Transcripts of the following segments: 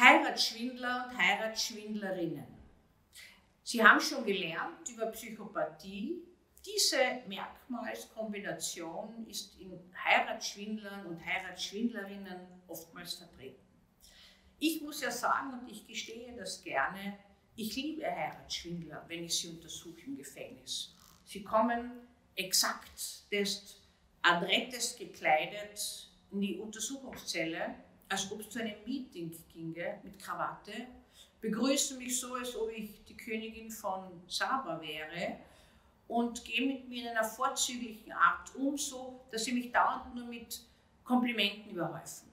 Heiratsschwindler und Heiratsschwindlerinnen. Sie haben schon gelernt über Psychopathie. Diese Merkmalskombination ist in Heiratsschwindlern und Heiratsschwindlerinnen oftmals vertreten. Ich muss ja sagen, und ich gestehe das gerne, ich liebe Heiratsschwindler, wenn ich sie untersuche im Gefängnis. Sie kommen exakt des adrettest gekleidet in die Untersuchungszelle, als ob es zu einem Meeting ginge mit Krawatte, begrüßen mich so, als ob ich die Königin von Saba wäre und gehen mit mir in einer vorzüglichen Art um, so dass sie mich dauernd nur mit Komplimenten überhäufen.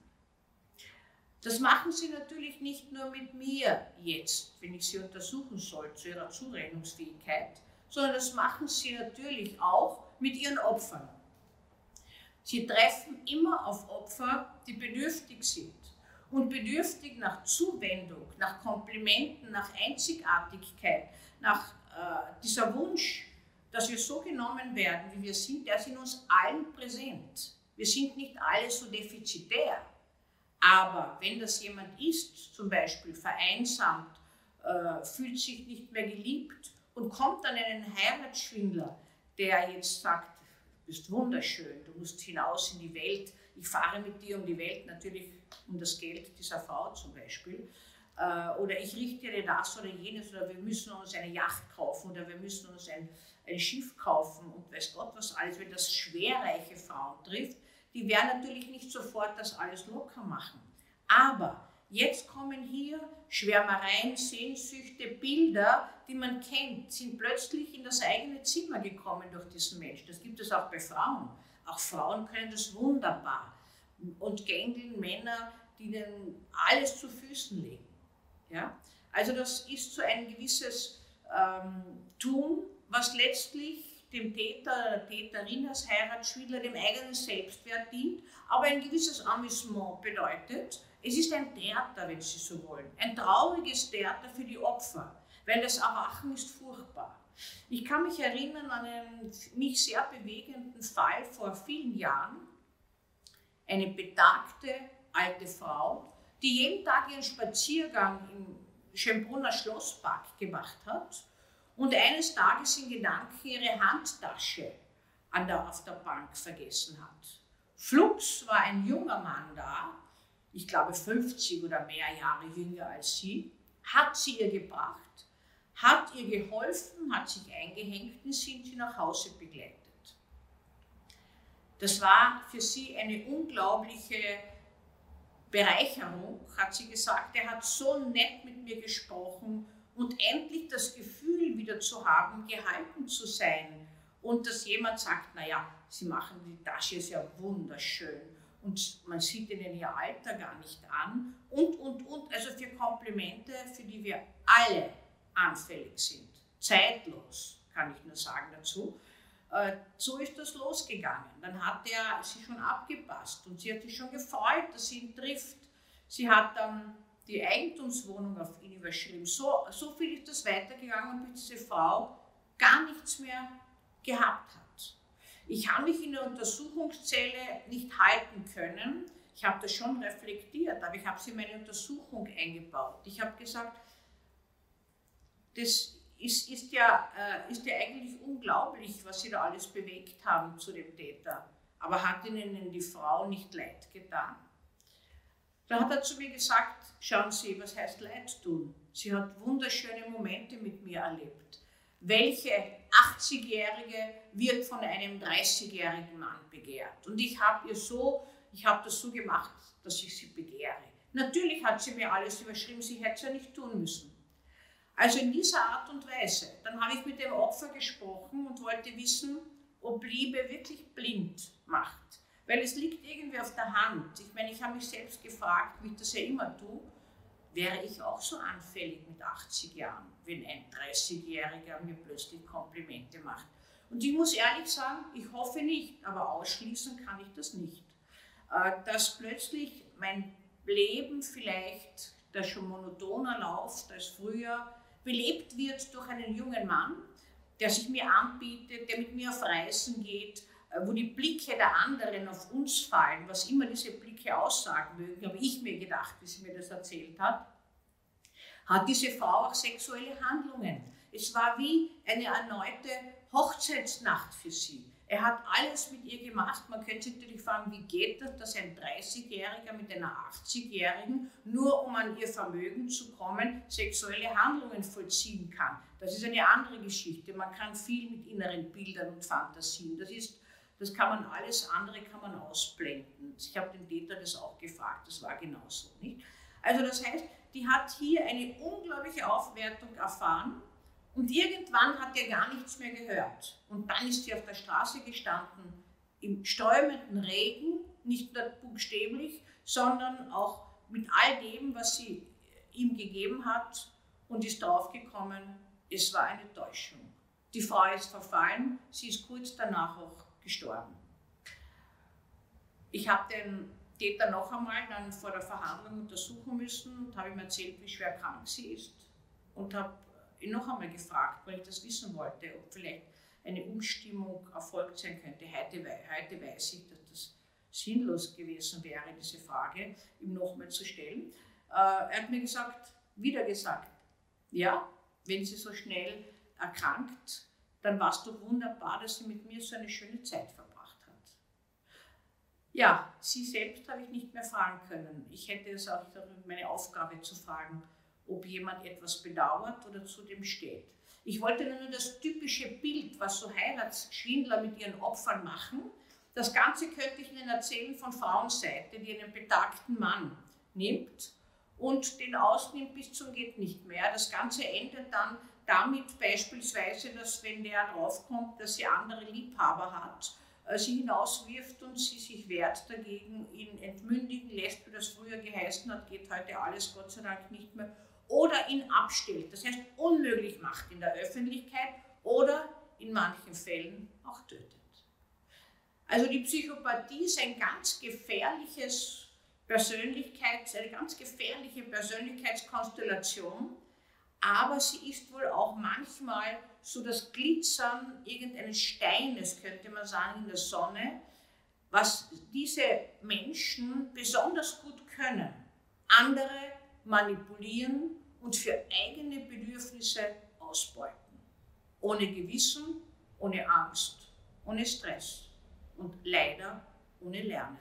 Das machen sie natürlich nicht nur mit mir jetzt, wenn ich sie untersuchen soll zu ihrer Zurechnungsfähigkeit, sondern das machen sie natürlich auch mit ihren Opfern. Sie treffen immer auf Opfer, die bedürftig sind und bedürftig nach Zuwendung, nach Komplimenten, nach Einzigartigkeit, nach äh, dieser Wunsch, dass wir so genommen werden, wie wir sind, der ist in uns allen präsent. Wir sind nicht alle so defizitär. Aber wenn das jemand ist, zum Beispiel vereinsamt, äh, fühlt sich nicht mehr geliebt und kommt dann einen Heiratsschwindler, der jetzt sagt, bist wunderschön, du musst hinaus in die Welt, ich fahre mit dir um die Welt, natürlich um das Geld dieser Frau zum Beispiel, äh, oder ich richte dir das oder jenes, oder wir müssen uns eine Yacht kaufen, oder wir müssen uns ein, ein Schiff kaufen und weiß Gott was alles, wenn das schwerreiche Frauen trifft, die werden natürlich nicht sofort das alles locker machen. Aber jetzt kommen hier Schwärmereien, Sehnsüchte, Bilder, die man kennt, sind plötzlich in das eigene Zimmer gekommen durch diesen Menschen. Das gibt es auch bei Frauen. Auch Frauen können das wunderbar. Und gängeln Männer, die ihnen alles zu Füßen legen. Ja? Also das ist so ein gewisses ähm, Tun, was letztlich dem Täter oder Täterin als Heiratsschwindler dem eigenen Selbstwert dient, aber ein gewisses Amüsement bedeutet, es ist ein Theater, wenn Sie so wollen, ein trauriges Theater für die Opfer, weil das Erwachen ist furchtbar. Ich kann mich erinnern an einen mich sehr bewegenden Fall vor vielen Jahren. Eine betagte alte Frau, die jeden Tag ihren Spaziergang im Schönbrunner Schlosspark gemacht hat und eines Tages in Gedanken ihre Handtasche an der, auf der Bank vergessen hat. Flugs war ein junger Mann da, ich glaube 50 oder mehr Jahre jünger als sie, hat sie ihr gebracht, hat ihr geholfen, hat sich eingehängt und sind sie nach Hause begleitet. Das war für sie eine unglaubliche Bereicherung, hat sie gesagt. Er hat so nett mit mir gesprochen und endlich das Gefühl wieder zu haben, gehalten zu sein und dass jemand sagt, naja, Sie machen die Tasche ja wunderschön und man sieht ihnen ihr Alter gar nicht an und, und, und, also für Komplimente, für die wir alle anfällig sind, zeitlos, kann ich nur sagen dazu. Äh, so ist das losgegangen. Dann hat er sich schon abgepasst und sie hat sich schon gefreut, dass sie ihn trifft. Sie hat dann die Eigentumswohnung auf ihn überschrieben. So, so viel ist das weitergegangen, bis diese Frau gar nichts mehr gehabt hat. Ich habe mich in der Untersuchungszelle nicht halten können. Ich habe das schon reflektiert, aber ich habe sie in meine Untersuchung eingebaut. Ich habe gesagt, das ist, ist, ja, äh, ist ja eigentlich unglaublich, was sie da alles bewegt haben zu dem Täter. Aber hat ihnen die Frau nicht leid getan? Da hat er zu mir gesagt, schauen Sie, was heißt Leid tun? Sie hat wunderschöne Momente mit mir erlebt. Welche 80-Jährige wird von einem 30-jährigen Mann begehrt? Und ich habe ihr so, ich habe das so gemacht, dass ich sie begehre. Natürlich hat sie mir alles überschrieben, sie hätte es ja nicht tun müssen. Also in dieser Art und Weise. Dann habe ich mit dem Opfer gesprochen und wollte wissen, ob Liebe wirklich blind macht. Weil es liegt irgendwie auf der Hand. Ich meine, ich habe mich selbst gefragt, wie ich das ja immer tue, wäre ich auch so anfällig mit 80 Jahren, wenn ein 30-Jähriger mir plötzlich Komplimente macht. Und ich muss ehrlich sagen, ich hoffe nicht, aber ausschließen kann ich das nicht. Äh, dass plötzlich mein Leben vielleicht, das schon monotoner läuft als früher, belebt wird durch einen jungen Mann, der sich mir anbietet, der mit mir auf Reisen geht, wo die Blicke der anderen auf uns fallen, was immer diese Blicke aussagen mögen, habe ich mir gedacht, wie sie mir das erzählt hat. hat diese Frau auch sexuelle Handlungen. Es war wie eine erneute Hochzeitsnacht für sie. Er hat alles mit ihr gemacht. Man könnte sich natürlich fragen, wie geht das, dass ein 30-Jähriger mit einer 80-Jährigen nur um an ihr Vermögen zu kommen, sexuelle Handlungen vollziehen kann. Das ist eine andere Geschichte. Man kann viel mit inneren Bildern und Fantasien. Das ist das kann man alles andere kann man ausblenden. Ich habe den Täter das auch gefragt, das war genauso. Nicht? Also das heißt, die hat hier eine unglaubliche Aufwertung erfahren und irgendwann hat er gar nichts mehr gehört. Und dann ist sie auf der Straße gestanden, im stäumenden Regen, nicht nur buchstäblich, sondern auch mit all dem, was sie ihm gegeben hat und ist draufgekommen, es war eine Täuschung. Die Frau ist verfallen, sie ist kurz danach auch gestorben. Ich habe den Täter noch einmal dann vor der Verhandlung untersuchen müssen und habe ihm erzählt, wie schwer krank sie ist und habe ihn noch einmal gefragt, weil ich das wissen wollte, ob vielleicht eine Umstimmung erfolgt sein könnte. Heute, heute weiß ich, dass das sinnlos gewesen wäre, diese Frage ihm nochmal zu stellen. Äh, er hat mir gesagt, wieder gesagt, ja, wenn sie so schnell erkrankt, dann war es doch wunderbar, dass sie mit mir so eine schöne Zeit verbracht hat. Ja, sie selbst habe ich nicht mehr fragen können. Ich hätte es auch meine Aufgabe zu fragen, ob jemand etwas bedauert oder zu dem steht. Ich wollte nur das typische Bild, was so Heiratsschwindler mit ihren Opfern machen. Das Ganze könnte ich Ihnen erzählen von Frauenseite, die einen betagten Mann nimmt und den ausnimmt bis zum geht nicht mehr. Das Ganze endet dann damit beispielsweise, dass wenn der draufkommt, dass sie andere Liebhaber hat, äh, sie hinauswirft und sie sich wehrt dagegen, ihn entmündigen lässt, wie das früher geheißen hat, geht heute alles Gott sei Dank nicht mehr, oder ihn abstellt, das heißt unmöglich macht in der Öffentlichkeit oder in manchen Fällen auch tötet. Also die Psychopathie ist ein ganz gefährliches Persönlichkeits, eine ganz gefährliche Persönlichkeitskonstellation, aber sie ist wohl auch manchmal so das Glitzern irgendeines Steines, könnte man sagen, in der Sonne, was diese Menschen besonders gut können. Andere manipulieren und für eigene Bedürfnisse ausbeuten. Ohne Gewissen, ohne Angst, ohne Stress und leider ohne Lernen.